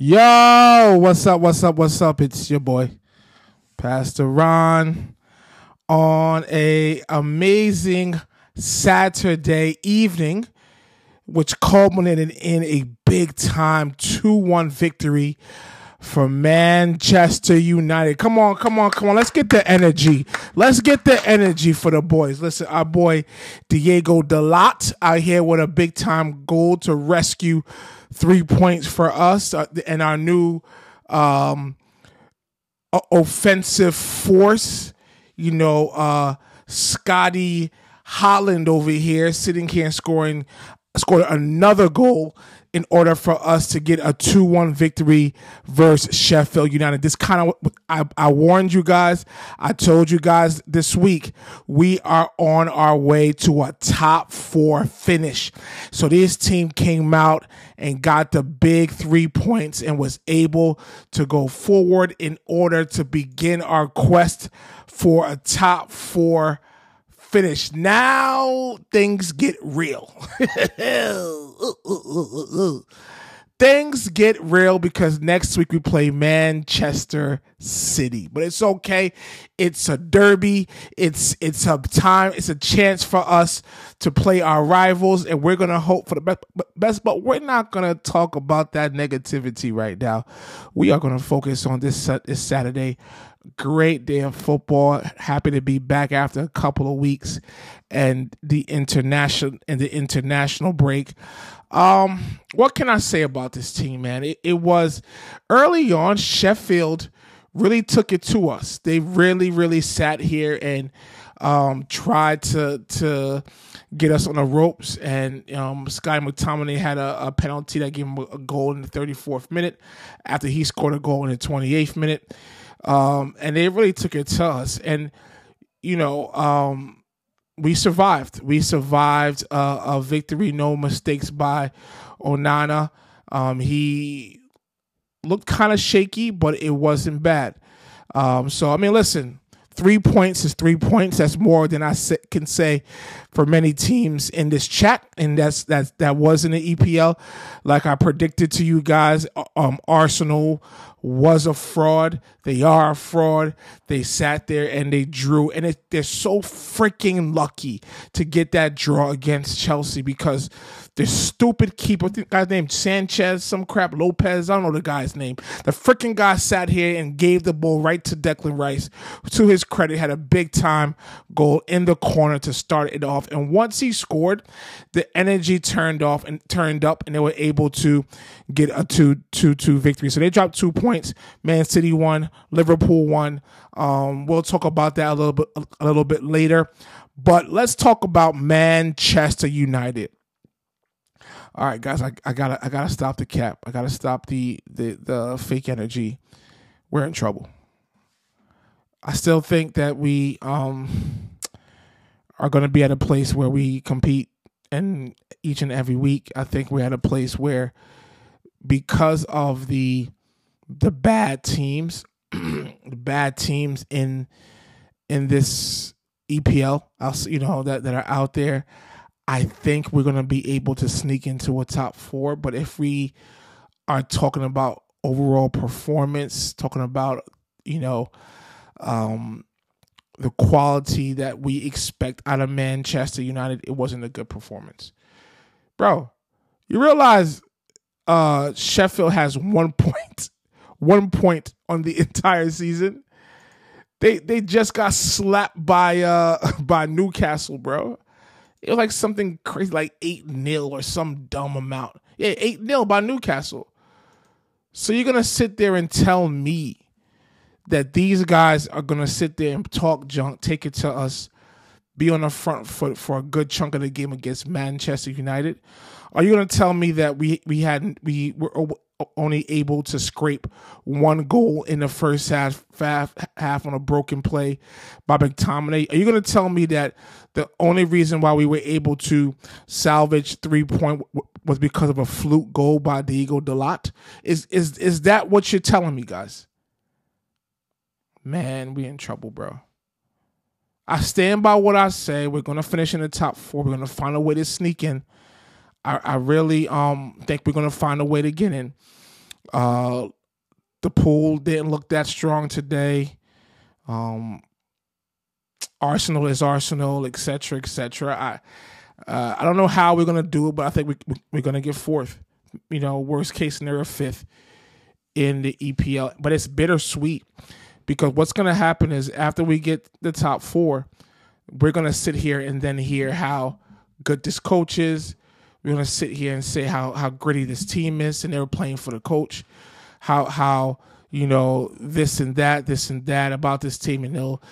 Yo, what's up? What's up? What's up? It's your boy, Pastor Ron, on a amazing Saturday evening, which culminated in a big time 2-1 victory for Manchester United. Come on, come on, come on. Let's get the energy. Let's get the energy for the boys. Listen, our boy Diego Dalot out here with a big time goal to rescue three points for us uh, and our new um, offensive force. You know, uh, Scotty Holland over here sitting here scoring scored another goal in order for us to get a 2-1 victory versus Sheffield United. This kind of I, I warned you guys. I told you guys this week we are on our way to a top 4 finish. So this team came out and got the big 3 points and was able to go forward in order to begin our quest for a top 4 finish. Now things get real. things get real because next week we play Manchester City. But it's okay. It's a derby. It's it's a time. It's a chance for us to play our rivals, and we're gonna hope for the best. Best, but we're not gonna talk about that negativity right now. We are gonna focus on this this Saturday great day of football. Happy to be back after a couple of weeks and the international and the international break. Um, what can I say about this team, man? It, it was early on. Sheffield really took it to us. They really, really sat here and um, tried to to get us on the ropes. And um, Sky McTominay had a, a, penalty that gave him a goal in the 34th minute after he scored a goal in the 28th minute. Um, and they really took it to us. And, you know, um, we survived. We survived uh, a victory, no mistakes by Onana. Um, he looked kind of shaky, but it wasn't bad. Um, so, I mean, listen, three points is three points. That's more than I can say for many teams in this chat, and that's that that was in the EPL. Like I predicted to you guys, um, Arsenal was a fraud. They are a fraud. They sat there and they drew, and it, they're so freaking lucky to get that draw against Chelsea because the stupid keeper, the guy's name Sanchez, some crap, Lopez, I don't know the guy's name. The freaking guy sat here and gave the ball right to Declan Rice. To his credit, had a big time goal in the corner to start it off. And once he scored, the energy turned off and turned up, and they were able to get a two two two victory. So they dropped two points. Man City won, Liverpool won. Um, we'll talk about that a little bit a little bit later. But let's talk about Manchester United all right, guys, I, I gotta I gotta stop the cap. I gotta stop the the the fake energy. We're in trouble. I still think that we um are gonna be at a place where we compete and each and every week. I think we're at a place where because of the the bad teams, the bad teams in in this EPL, you know that that are out there. I think we're going to be able to sneak into a top four. But if we are talking about overall performance, talking about, you know, um, the quality that we expect out of Manchester United, it wasn't a good performance. Bro, you realize uh, Sheffield has one point, one point on the entire season. They they just got slapped by uh by Newcastle, bro. It was like something crazy, like 8 nil or some dumb amount. Yeah, 8 nil by Newcastle. So you're going to sit there and tell me that these guys are going to sit there and talk junk, take it to us, be on the front foot for a good chunk of the game against Manchester United? Are you going to tell me that we we hadn't we were only able to scrape one goal in the first half, half, half on a broken play by McTominay. Are you going to tell me that the only reason why we were able to salvage three point was because of a fluke goal by Diego Dalot? Is is is that what you're telling me, guys? Man, we in trouble, bro. I stand by what I say. We're gonna finish in the top four. We're gonna find a way to sneak in. I, I really um think we're gonna find a way to get in. Uh, the pool didn't look that strong today. Um, Arsenal is Arsenal, etc., etc. I uh, I don't know how we're gonna do it, but I think we we're gonna get fourth. You know, worst case scenario, fifth in the EPL. But it's bittersweet because what's gonna happen is after we get the top four, we're gonna sit here and then hear how good this coach is. We're gonna sit here and say how how gritty this team is, and they were playing for the coach. How how you know this and that, this and that about this team, and they'll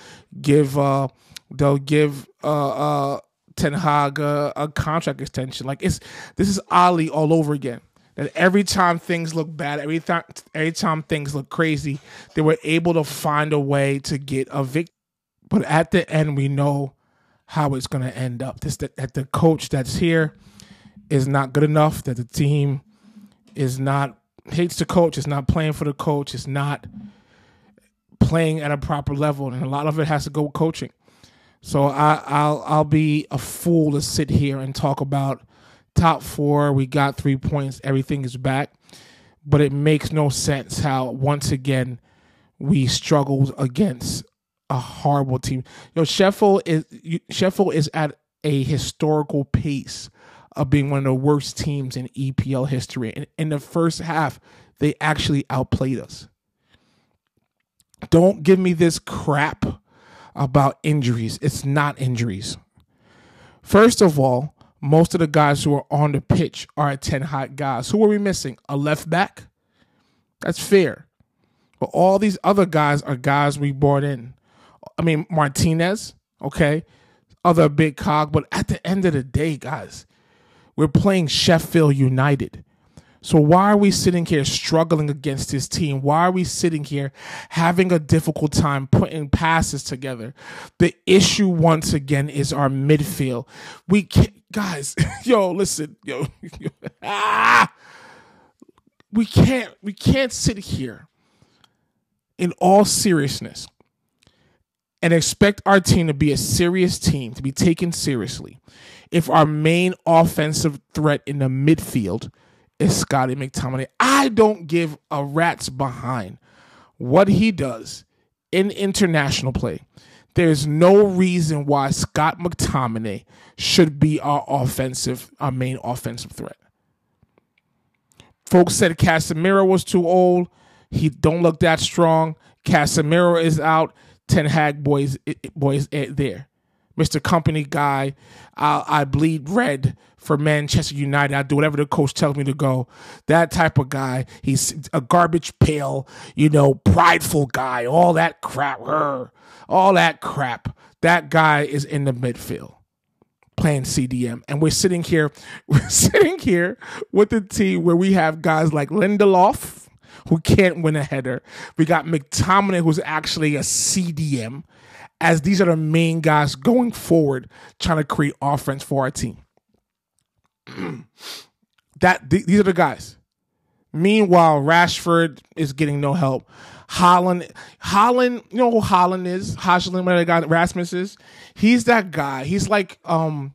give uh they'll give uh uh Ten Hag a, a contract extension. Like it's this is Ole all over again. That every time things look bad, every time every time things look crazy, they were able to find a way to get a victory. But at the end, we know how it's going to end up. This that, that the coach that's here is not good enough. That the team is not hates the coach. Is not playing for the coach. Is not playing at a proper level, and a lot of it has to go with coaching. So I, I'll I'll be a fool to sit here and talk about top four. We got three points. Everything is back, but it makes no sense how once again we struggled against a horrible team. You know, Sheffield is Sheffield is at a historical pace of being one of the worst teams in EPL history. And in the first half, they actually outplayed us. Don't give me this crap about injuries. It's not injuries. First of all, most of the guys who are on the pitch are Ten Hag guys. Who are we missing? A left back? That's fair. But all these other guys are guys we brought in. I mean, Martinez, okay, other big cog. But at the end of the day, guys, we're playing Sheffield United. So why are we sitting here struggling against this team? Why are we sitting here having a difficult time putting passes together? The issue once again is our midfield. We can't, guys, yo, listen, yo, ah, we can't we can't sit here in all seriousness and expect our team to be a serious team, to be taken seriously, if our main offensive threat in the midfield is Scotty McTominay. I don't give a rat's behind what he does in international play. There's no reason why Scott McTominay should be our offensive, our main offensive threat. Folks said Casemiro was too old. He don't look that strong. Casemiro is out. Ten Hag boys, boys eh, there. Mr. Company guy. I, I bleed red for Manchester United. I do whatever the coach tells me to go. That type of guy. He's a garbage pail, you know, prideful guy. All that crap. all that crap. That guy is in the midfield playing CDM. And we're sitting here, we're sitting here with the team where we have guys like Lindelof, who can't win a header. We got McTominay, who's actually a CDM as these are the main guys going forward trying to create offense for our team. that th- these are the guys. Meanwhile, Rashford is getting no help. Holland, Holland, you know who Holland is? Haaland, whatever the guy Rasmus is. He's that guy. He's like um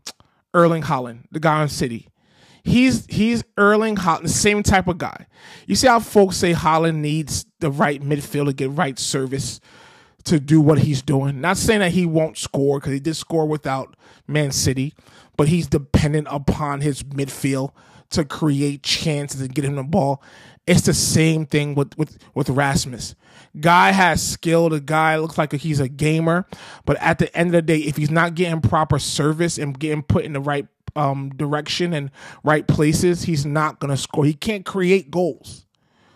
Erling Haaland, the guy on City. He's he's Erling Haaland, the same type of guy. You see how folks say Holland needs the right midfield to get right service to do what he's doing. Not saying that he won't score because he did score without Man City, but he's dependent upon his midfield to create chances and get him the ball. It's the same thing with with with Rasmus. Guy has skill. The guy looks like he's a gamer, but at the end of the day, if he's not getting proper service and getting put in the right um, direction and right places, he's not gonna score. He can't create goals.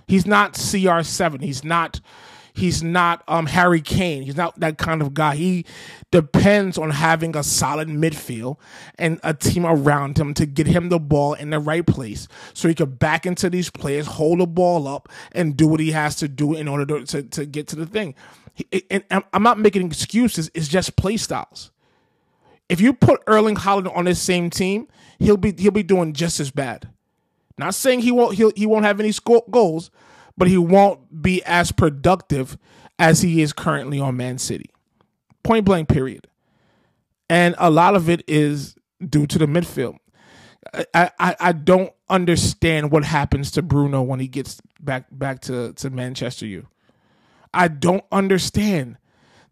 He's not CR7. He's not He's not um, Harry Kane. He's not that kind of guy. He depends on having a solid midfield and a team around him to get him the ball in the right place so he could back into these players, hold the ball up, and do what he has to do in order to, to, to get to the thing. And I'm not making excuses, it's just play styles. If you put Erling Haaland on this same team, he'll be he'll be doing just as bad. Not saying he won't he'll, he won't have any score, goals, but he won't be as productive as he is currently on Man City. Point blank, period. And a lot of it is due to the midfield. I, I, I don't understand what happens to Bruno when he gets back back to to Manchester U. I don't understand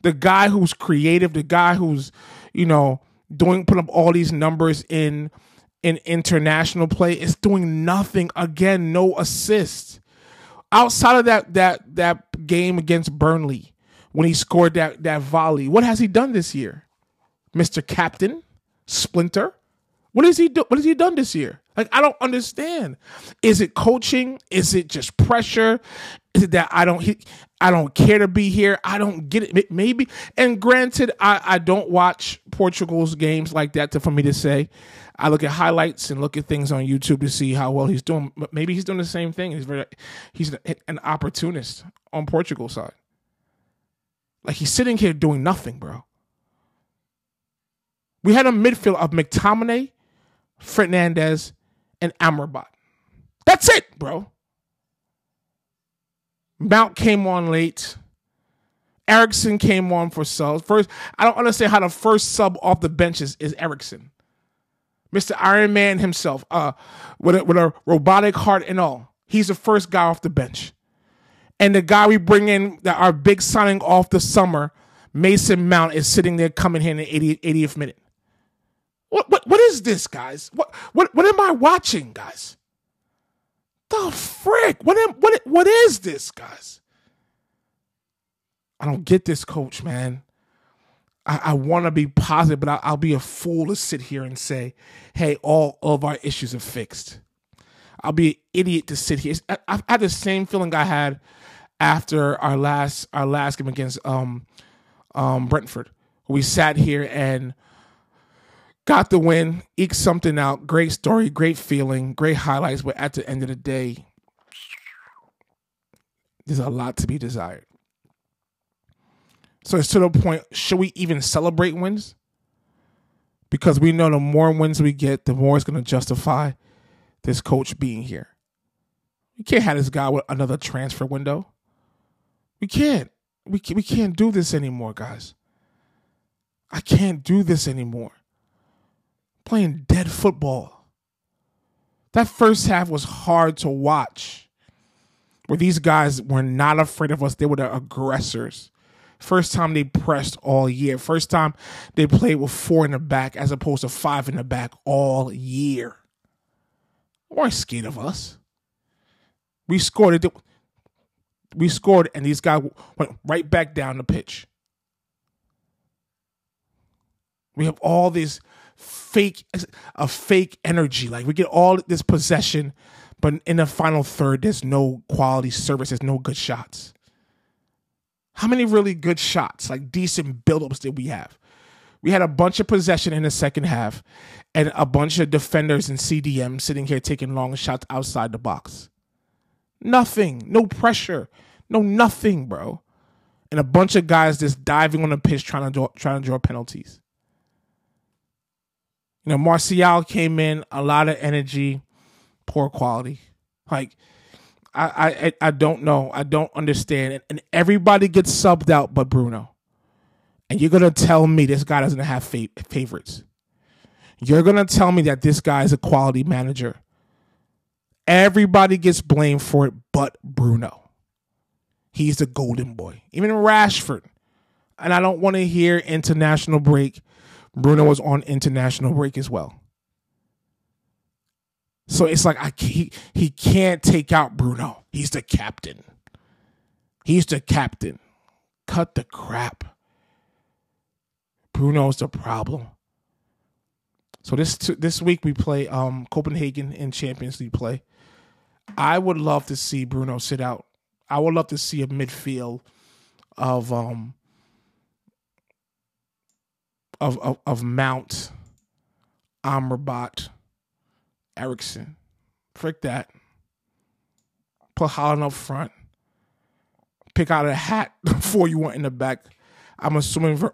the guy who's creative, the guy who's you know doing put up all these numbers in in international play is doing nothing again, no assists outside of that that that game against Burnley when he scored that that volley. What has he done this year, Mister Captain Splinter? What is he do? What has he done this year? Like I don't understand. Is it coaching? Is it just pressure? Is it that I don't I don't care to be here? I don't get it. Maybe. And granted, I I don't watch Portugal's games like that to, for me to say. I look at highlights and look at things on YouTube to see how well he's doing. But maybe he's doing the same thing. He's very he's an opportunist on Portugal's side. Like he's sitting here doing nothing, bro. We had a midfield of McTominay, Fernandes, and Amrabat. That's it, bro. Mount came on late. Eriksen came on for subs. First, I don't understand how the first sub off the bench is, is Eriksen. Mr. Iron Man himself, uh, with a, with a robotic heart and all. He's the first guy off the bench. And the guy we bring in, that our big signing off the summer, Mason Mount, is sitting there coming here in the 80, 80th minute. What, what what is this, guys? What what what am I watching, guys? The frick? What am what what is this, guys? I don't get this, coach, man. I, I want to be positive, but I, will be a fool to sit here and say, "Hey, all, of our issues are fixed." I'll be an idiot to sit here. I, I've had the same feeling I had after our last our last game against um um Brentford. We sat here and got the win, eked something out. Great story, great feeling, great highlights. But at the end of the day, there's a lot to be desired. So it's to the point, should we even celebrate wins? Because we know the more wins we get, the more it's going to justify this coach being here. We can't have this guy with another transfer window. We can't. We can't, we can't do this anymore, guys. I can't do this anymore playing dead football. That first half was hard to watch. Where these guys were not afraid of us, they were the aggressors. First time they pressed all year. First time they played with four in the back as opposed to five in the back all year. They weren't scared of us. We scored it. We scored, and these guys went right back down the pitch. We have all these fake a fake energy. Like we get all this possession, but in the final third, there's no quality service. There's no good shots. How many really good shots, like decent buildups, did we have? We had a bunch of possession in the second half, and a bunch of defenders and CDM sitting here taking long shots outside the box. Nothing, no pressure, no nothing, bro. And a bunch of guys just diving on the pitch trying to draw, trying to draw penalties. You know, Martial came in, a lot of energy, poor quality. Like, I, I, I don't know. I don't understand. And, and everybody gets subbed out but Bruno. And you're going to tell me this guy doesn't have fa- favorites. You're going to tell me that this guy is a quality manager. Everybody gets blamed for it but Bruno. He's the golden boy. Even Rashford. And I don't want to hear international break Bruno was on international break as well. So it's like I he, he can't take out Bruno. He's the captain. He's the captain. Cut the crap. Bruno's the problem. So this this week we play um, Copenhagen in Champions League play. I would love to see Bruno sit out. I would love to see a midfield of um, of of, of Mount, Amrabat, Eriksen. Frick that. Put Haaland up front. Pick out a hat before you want in the back. I'm assuming Ver-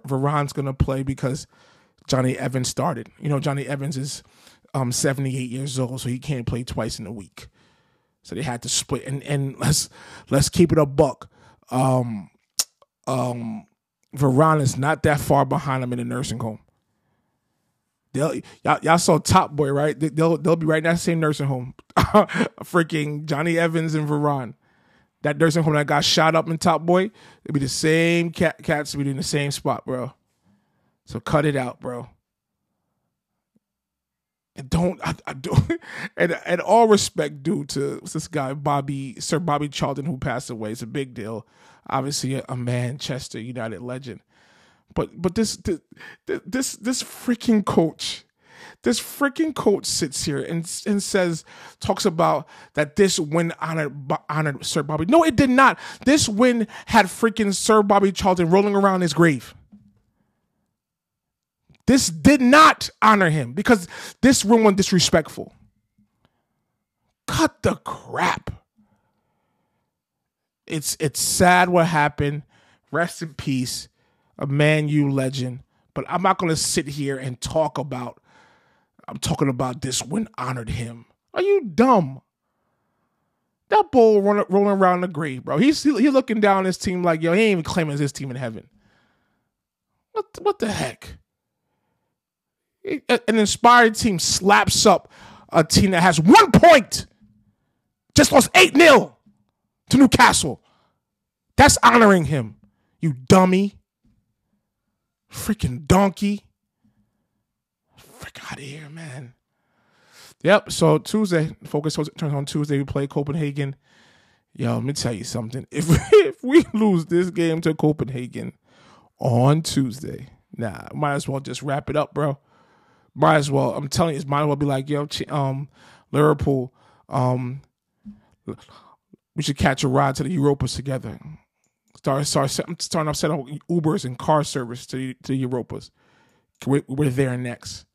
gonna play because Jonny Evans started. You know, Jonny Evans is um 78 years old, so he can't play twice in a week. So they had to split. And and let's let's keep it a buck. Um um Varane is not that far behind him in the nursing home. They'll y'all, y'all saw Top Boy right? They'll they'll be right in that same nursing home. Freaking Jonny Evans and Varane. that nursing home that got shot up in Top Boy, it'd be the same cat cats be in the same spot, bro. So cut it out, bro. And don't I, I don't and and all respect due to this guy Bobby Sir Bobby Charlton who passed away. It's a big deal. Obviously a, a Manchester United legend. But but this this this this freaking coach this freaking coach sits here and and says talks about that this win honored honored Sir Bobby. No, it did not. This win had freaking Sir Bobby Charlton rolling around his grave. This did not honor him because this room was disrespectful. Cut the crap. It's it's sad what happened. Rest in peace, a Man U legend. But I'm not gonna sit here and talk about I'm talking about this when honored him. Are you dumb? That bull running rolling around the grave, bro. He's he looking down his team like, yo, he ain't even claiming his team in heaven. What what the heck? An inspired team slaps up a team that has one point, just lost 8 0 to Newcastle. That's honoring him, you dummy. Freaking donkey frick out of here, man. Yep. So Tuesday, focus turns on Tuesday. We play Copenhagen. Yo, let me tell you something. If if we lose this game to Copenhagen on Tuesday, nah, might as well just wrap it up, bro. Might as well. I'm telling you, it might as well be like, yo, um, Liverpool, um, we should catch a ride to the Europas together. Start, start, starting off setting up Ubers and car service to to the Europas. We're, we're there next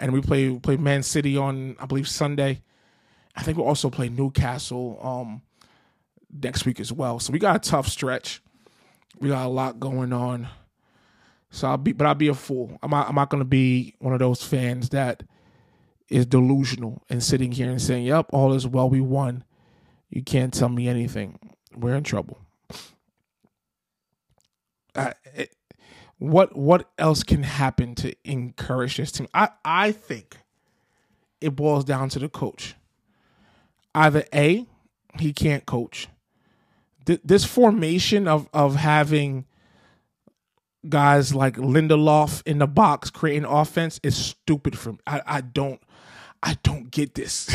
and we play play Man City on I believe Sunday. I think we'll also play Newcastle um, next week as well. So we got a tough stretch. We got a lot going on. So I'll be, but I'll be a fool. I'm not, I'm not going to be one of those fans that is delusional and sitting here and saying, "Yep, all is well. We won." You can't tell me anything. We're in trouble. It, what what else can happen to encourage this team? I I think it boils down to the coach. Either A, he can't coach. Th- this formation of of having guys like Lindelof in the box creating offense is stupid for me. I, I don't I don't get this.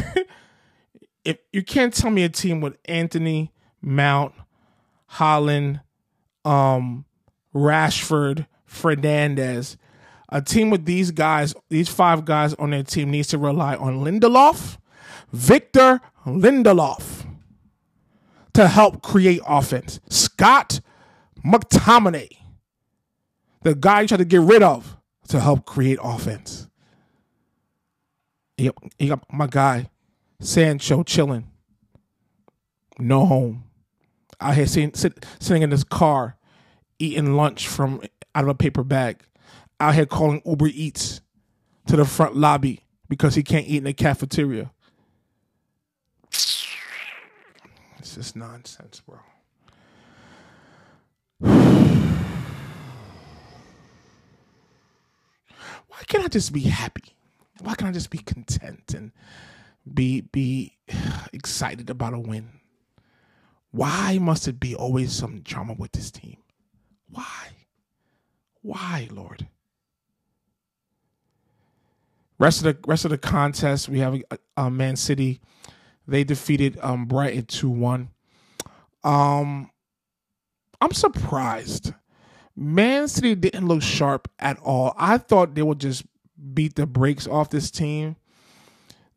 if you can't tell me a team with Antony, Mount, Holland, um, Rashford, Fernandes. A team with these guys, these five guys on their team needs to rely on Lindelof, Victor Lindelof to help create offense. Scott McTominay, the guy you tried to get rid of to help create offense. Yep, got my guy, Sancho chilling. No home. Out here sitting, sitting in his car, eating lunch from out of a paper bag, out here calling Uber Eats to the front lobby because he can't eat in the cafeteria. It's just nonsense, bro. Why can't I just be happy? Why can't I just be content and be be excited about a win? Why must it be always some drama with this team? Why? Why, Lord? Rest of the rest of the contest, we have uh, Man City. They defeated um, Brighton two one. Um, I'm surprised. Man City didn't look sharp at all. I thought they would just beat the brakes off this team.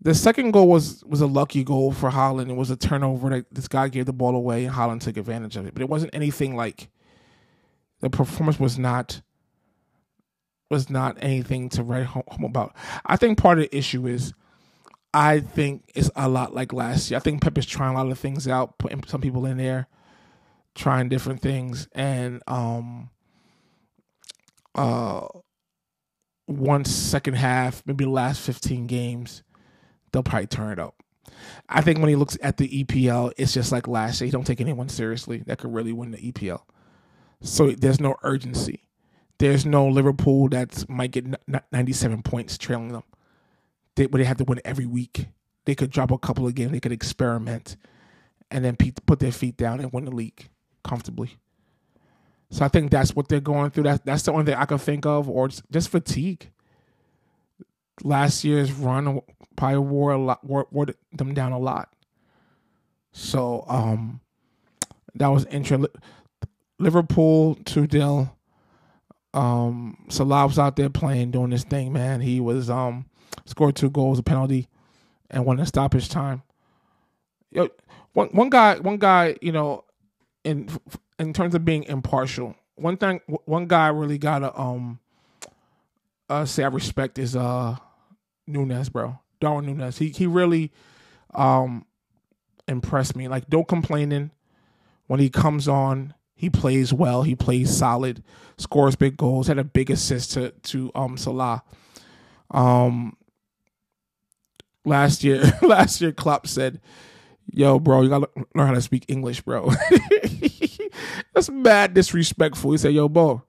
The second goal was was a lucky goal for Haaland. It was a turnover that this guy gave the ball away and Haaland took advantage of it. But it wasn't anything like the performance was not was not anything to write home about. I think part of the issue is I think it's a lot like last year. I think Pep is trying a lot of things out, putting some people in there, trying different things, and um, uh, once second half, maybe the last fifteen games, they'll probably turn it up. I think when he looks at the EPL, it's just like last year. He don't take anyone seriously that could really win the EPL. So there's no urgency. There's no Liverpool that might get 97 points trailing them. They, they have to win every week. They could drop a couple of games. They could experiment, and then put their feet down and win the league comfortably. So I think that's what they're going through. That that's the only thing I can think of, or just fatigue. Last year's run probably wore a lot, wore, wore them down a lot. So um, that was interesting. Liverpool two nil. Um, Salah was out there playing, doing this thing, man. He was um scored two goals, a penalty, and won a stoppage time. One one guy, one guy, you know, in in terms of being impartial, one thing, one guy really gotta um uh say I respect is uh Nunez, bro, Darwin Nunez. He he really um impressed me. Like, don't complaining when he comes on. He plays well. He plays solid. Scores big goals. Had a big assist to to um Salah. Um, last year, last year, Klopp said, "Yo, bro, you gotta learn how to speak English, bro." That's mad disrespectful. He said, "Yo, bro,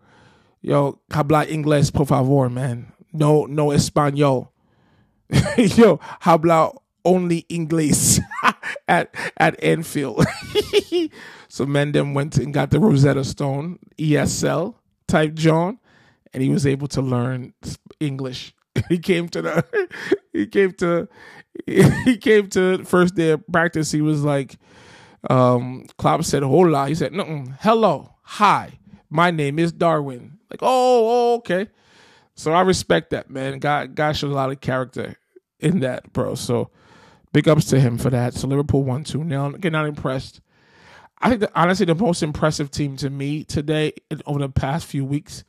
yo, habla inglés, por favor, man. No, no español. yo, habla only English at at Anfield." so Mendem went and got the Rosetta Stone, ESL type John, and he was able to learn English. he came to the he came to he came to first day of practice. He was like, um, Klopp said, "Hola." He said, "No, hello, hi, my name is Darwin." Like, oh, oh, okay. So I respect that, man. God, God shows a lot of character in that, bro. So big ups to him for that. So Liverpool won two now. Again, not impressed. I think honestly the most impressive team to me today over the past few weeks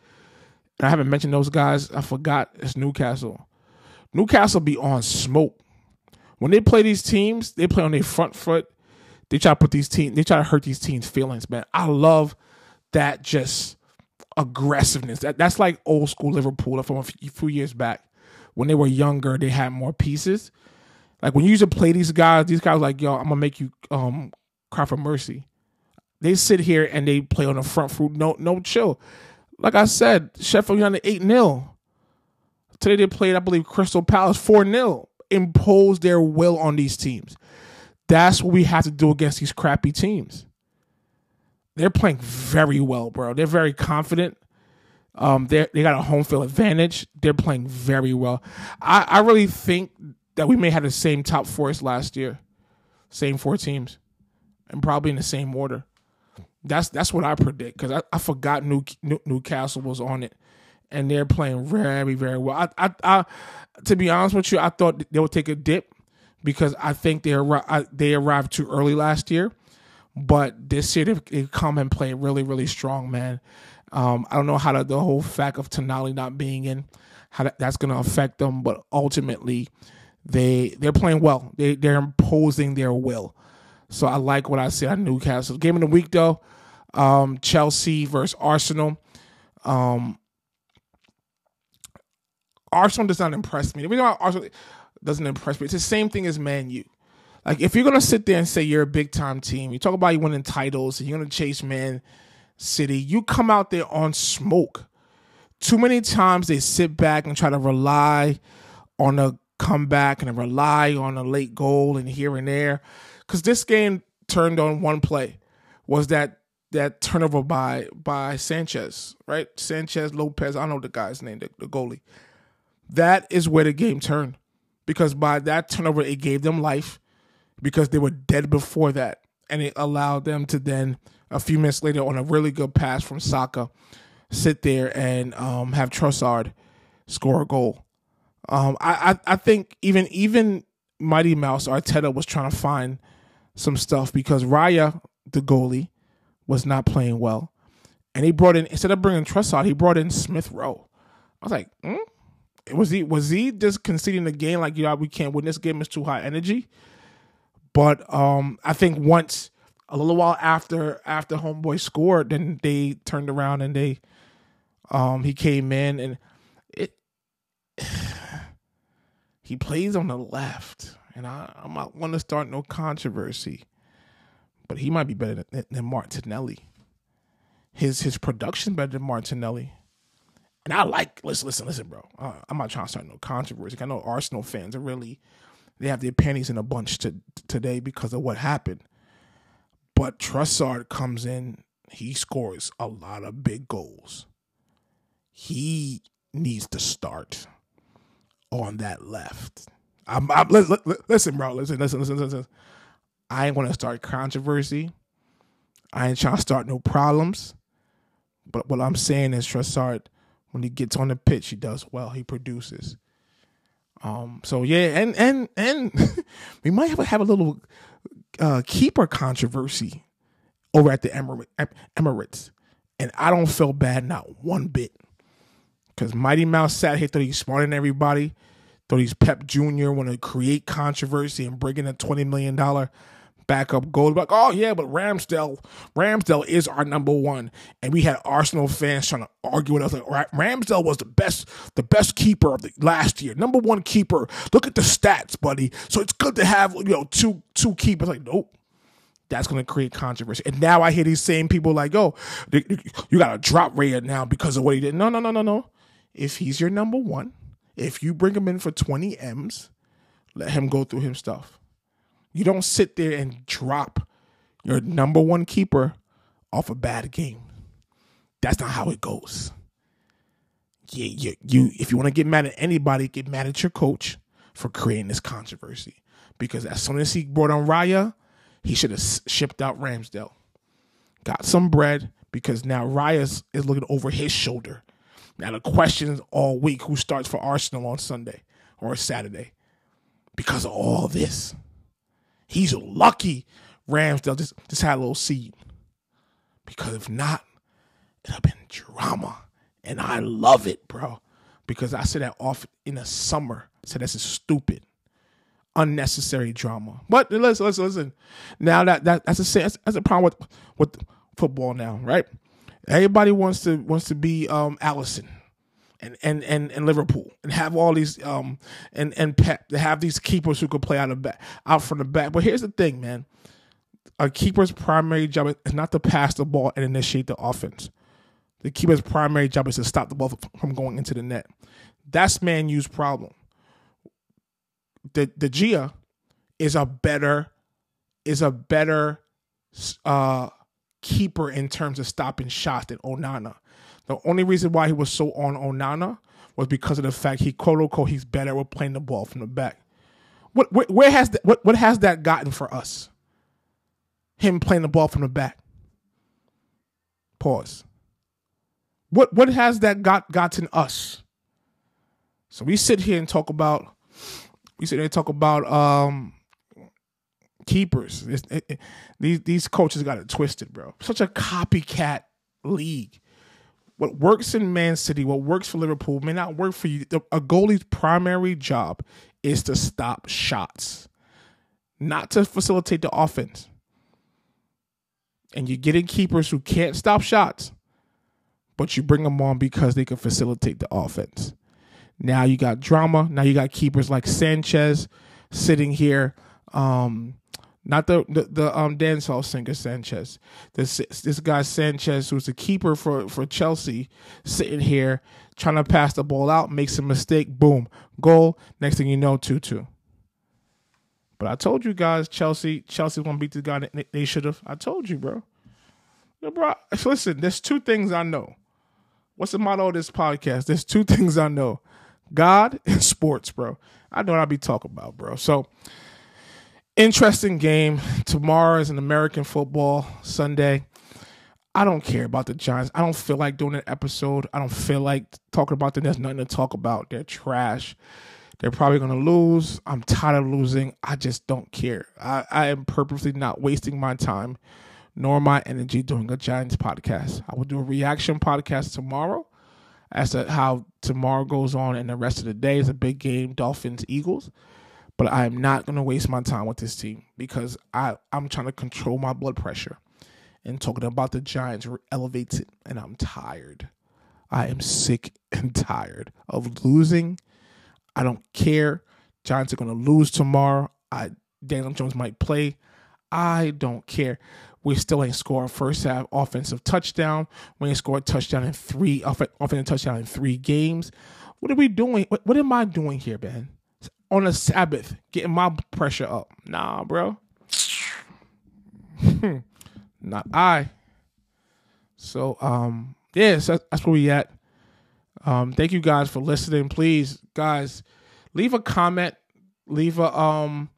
I haven't mentioned those guys. I forgot it's Newcastle. Newcastle be on smoke. When they play these teams, they play on their front foot. They try to put these teams, they try to hurt these teams' feelings, man. I love that just aggressiveness. That that's like old school Liverpool from a few years back. When they were younger, they had more pieces. Like when you used to play these guys, these guys like, yo, I'm gonna make you um cry for mercy. They sit here and they play on the front foot, no no chill. Like I said, Sheffield United 8 0. Today they played, I believe, Crystal Palace 4 0. Impose their will on these teams. That's what we have to do against these crappy teams. They're playing very well, bro. They're very confident. Um, they they got a home field advantage. They're playing very well. I, I really think that we may have the same top four as last year, same four teams, and probably in the same order. That's that's what I predict because I, I forgot New, New, Newcastle was on it, and they're playing very very well. I, I, I to be honest with you, I thought they would take a dip because I think they arri- they arrived too early last year, but this year they've come and played really really strong, man. Um, I don't know how to, the whole fact of Tonali not being in, how that, that's going to affect them, but ultimately they they're playing well. They they're imposing their will. So I like what I see on Newcastle. Game of the week though, um, Chelsea versus Arsenal. Um, Arsenal does not impress me. Reason why Arsenal doesn't impress me, it's the same thing as Man U. Like if you're gonna sit there and say you're a big time team, you talk about you winning titles and you're gonna chase Man City, you come out there on smoke. Too many times they sit back and try to rely on a comeback and rely on a late goal and here and there because this game turned on one play was that that turnover by by Sanchez, right? Sanchez Lopez, I know the guy's name, the, the goalie. That is where the game turned because by that turnover it gave them life because they were dead before that, and it allowed them to then a few minutes later on a really good pass from Saka sit there and um, have Trossard score a goal. Um, I, I I think even even Mighty Mouse Arteta was trying to find some stuff because Raya, the goalie, was not playing well. And he brought in instead of bringing Trossard, he brought in Smith Rowe. I was like, hmm? Was he was he just conceding the game like yeah we can't win this game? It's too high energy. But um, I think once a little while after after Homeboy scored, then they turned around and they um he came in and it he plays on the left and I, I might want to start no controversy, but he might be better than, than Martinelli. His his production better than Martinelli. And I like listen, listen, listen, bro. Uh, I'm not trying to start no controversy. I know Arsenal fans are really they have their panties in a bunch to, today because of what happened. But Trossard comes in, he scores a lot of big goals. He needs to start on that left. I'm, I'm listen, bro. Listen, listen, listen, listen. I ain't gonna start controversy. I ain't trying to start no problems. But what I'm saying is Trossard, when he gets on the pitch, he does well. He produces. Um. So yeah, and and and we might have have a little uh, keeper controversy over at the Emirates, and I don't feel bad not one bit because Mighty Mouse sat here thought he's smarter than everybody, thought he's Pep Jr. want to create controversy and bring in a twenty million dollar backup goal. Like, oh yeah, but Ramsdale, Ramsdale is our number one, and we had Arsenal fans trying to argue with us. Like, Ramsdale was the best, the best keeper of the last year, number one keeper. Look at the stats, buddy. So it's good to have you know two two keepers. Like, nope. That's going to create controversy. And now I hear these same people like, oh, you got to drop Raya now because of what he did. No, no, no, no, no. If he's your number one, if you bring him in for 20 M's, let him go through his stuff. You don't sit there and drop your number one keeper off a bad game. That's not how it goes. Yeah, you, you if you want to get mad at anybody, get mad at your coach for creating this controversy. Because as soon as he brought on Raya, he should have shipped out Ramsdale. Got some bread because now Raya is looking over his shoulder. Now the question is all week who starts for Arsenal on Sunday or Saturday because of all this. He's lucky Ramsdale just, just had a little seed. Because if not, it'd have been drama. And I love it, bro. Because I said that off in the summer. Said that's a stupid. Unnecessary drama. But listen, listen, listen. Now that, that that's a that's, that's a problem with with football now, right? Everybody wants to wants to be um Alisson and and and, and Liverpool and have all these um and and Pep to have these keepers who could play out of back out from the back. But here's the thing, man. A keeper's primary job is not to pass the ball and initiate the offense. The keeper's primary job is to stop the ball from going into the net. That's Man U's problem. The De Gea is a better is a better uh keeper in terms of stopping shots than Onana. The only reason why he was so on Onana was because of the fact he quote unquote he's better with playing the ball from the back. What where, where has that, what what has that gotten for us? Him playing the ball from the back. Pause. What what has that got gotten us? So we sit here and talk about we sit here and talk about um keepers. It, it, these these coaches got it twisted, bro. Such a copycat league what works in Man City, what works for Liverpool may not work for you. A goalie's primary job is to stop shots, not to facilitate the offense. And you're getting keepers who can't stop shots, but you bring them on because they can facilitate the offense. Now you got drama. Now you got keepers like Sanchez sitting here. Um, not the the, the um dancehall singer Sanchez. This this guy Sanchez, who's the keeper for for Chelsea, sitting here trying to pass the ball out, makes a mistake, boom, goal. Next thing you know, two two. But I told you guys, Chelsea Chelsea gonna beat the guy they, they should have. I told you, bro. No, bro. Listen, there's two things I know. What's the motto of this podcast? There's two things I know: God and sports, bro. I know what I be talking about, bro. So interesting game. Tomorrow is an American football Sunday. I don't care about the Giants. I don't feel like doing an episode. I don't feel like talking about them. There's nothing to talk about. They're trash. They're probably going to lose. I'm tired of losing. I just don't care. I, I am purposely not wasting my time nor my energy doing a Giants podcast. I will do a reaction podcast tomorrow as to how tomorrow goes on and the rest of the day is a big game Dolphins Eagles. But I am not going to waste my time with this team because I, I'm trying to control my blood pressure. And talking about the Giants elevates it, and I'm tired. I am sick and tired of losing. I don't care. Giants are going to lose tomorrow. I Daniel Jones might play. I don't care. We still ain't scored first half offensive touchdown. We ain't scored touchdown in three offensive touchdown in three games. What are we doing? What, what am I doing here, Ben? On a Sabbath, getting my pressure up. Nah, bro. not I. So um yeah, so that's where we at. Um thank you guys for listening. Please, guys, leave a comment, leave a um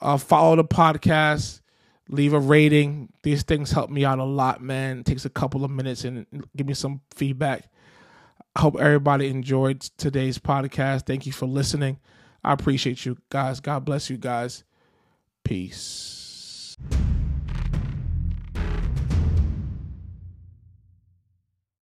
uh follow the podcast, leave a rating. These things help me out a lot, man. It takes a couple of minutes and give me some feedback. I hope everybody enjoyed today's podcast. Thank you for listening. I appreciate you guys. God bless you guys. Peace.